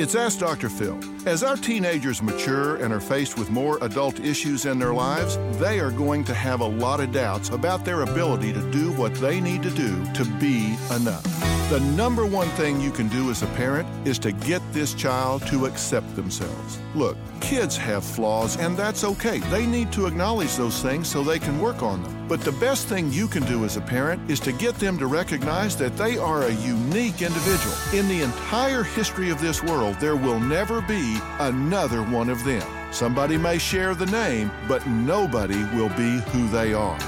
It's Ask Dr. Phil. As our teenagers mature and are faced with more adult issues in their lives, they are going to have a lot of doubts about their ability to do what they need to do to be enough. The number one thing you can do as a parent is to get this child to accept themselves. Look, kids have flaws, and that's okay. They need to acknowledge those things so they can work on them. But the best thing you can do as a parent is to get them to recognize that they are a unique individual. In the entire history of this world, there will never be another one of them. Somebody may share the name, but nobody will be who they are.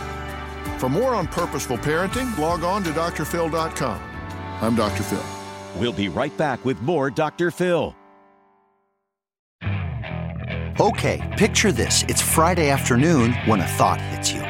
For more on purposeful parenting, log on to drphil.com. I'm Dr. Phil. We'll be right back with more Dr. Phil. Okay, picture this. It's Friday afternoon when a thought hits you.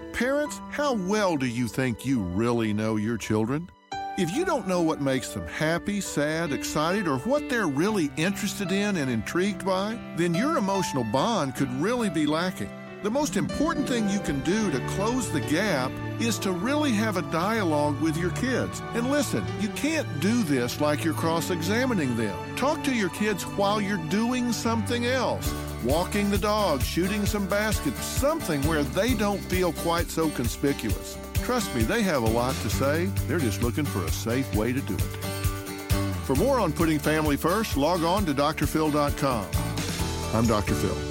Parents, how well do you think you really know your children? If you don't know what makes them happy, sad, excited, or what they're really interested in and intrigued by, then your emotional bond could really be lacking. The most important thing you can do to close the gap is to really have a dialogue with your kids. And listen, you can't do this like you're cross examining them. Talk to your kids while you're doing something else walking the dog, shooting some baskets, something where they don't feel quite so conspicuous. Trust me, they have a lot to say. They're just looking for a safe way to do it. For more on putting family first, log on to drphil.com. I'm Dr. Phil.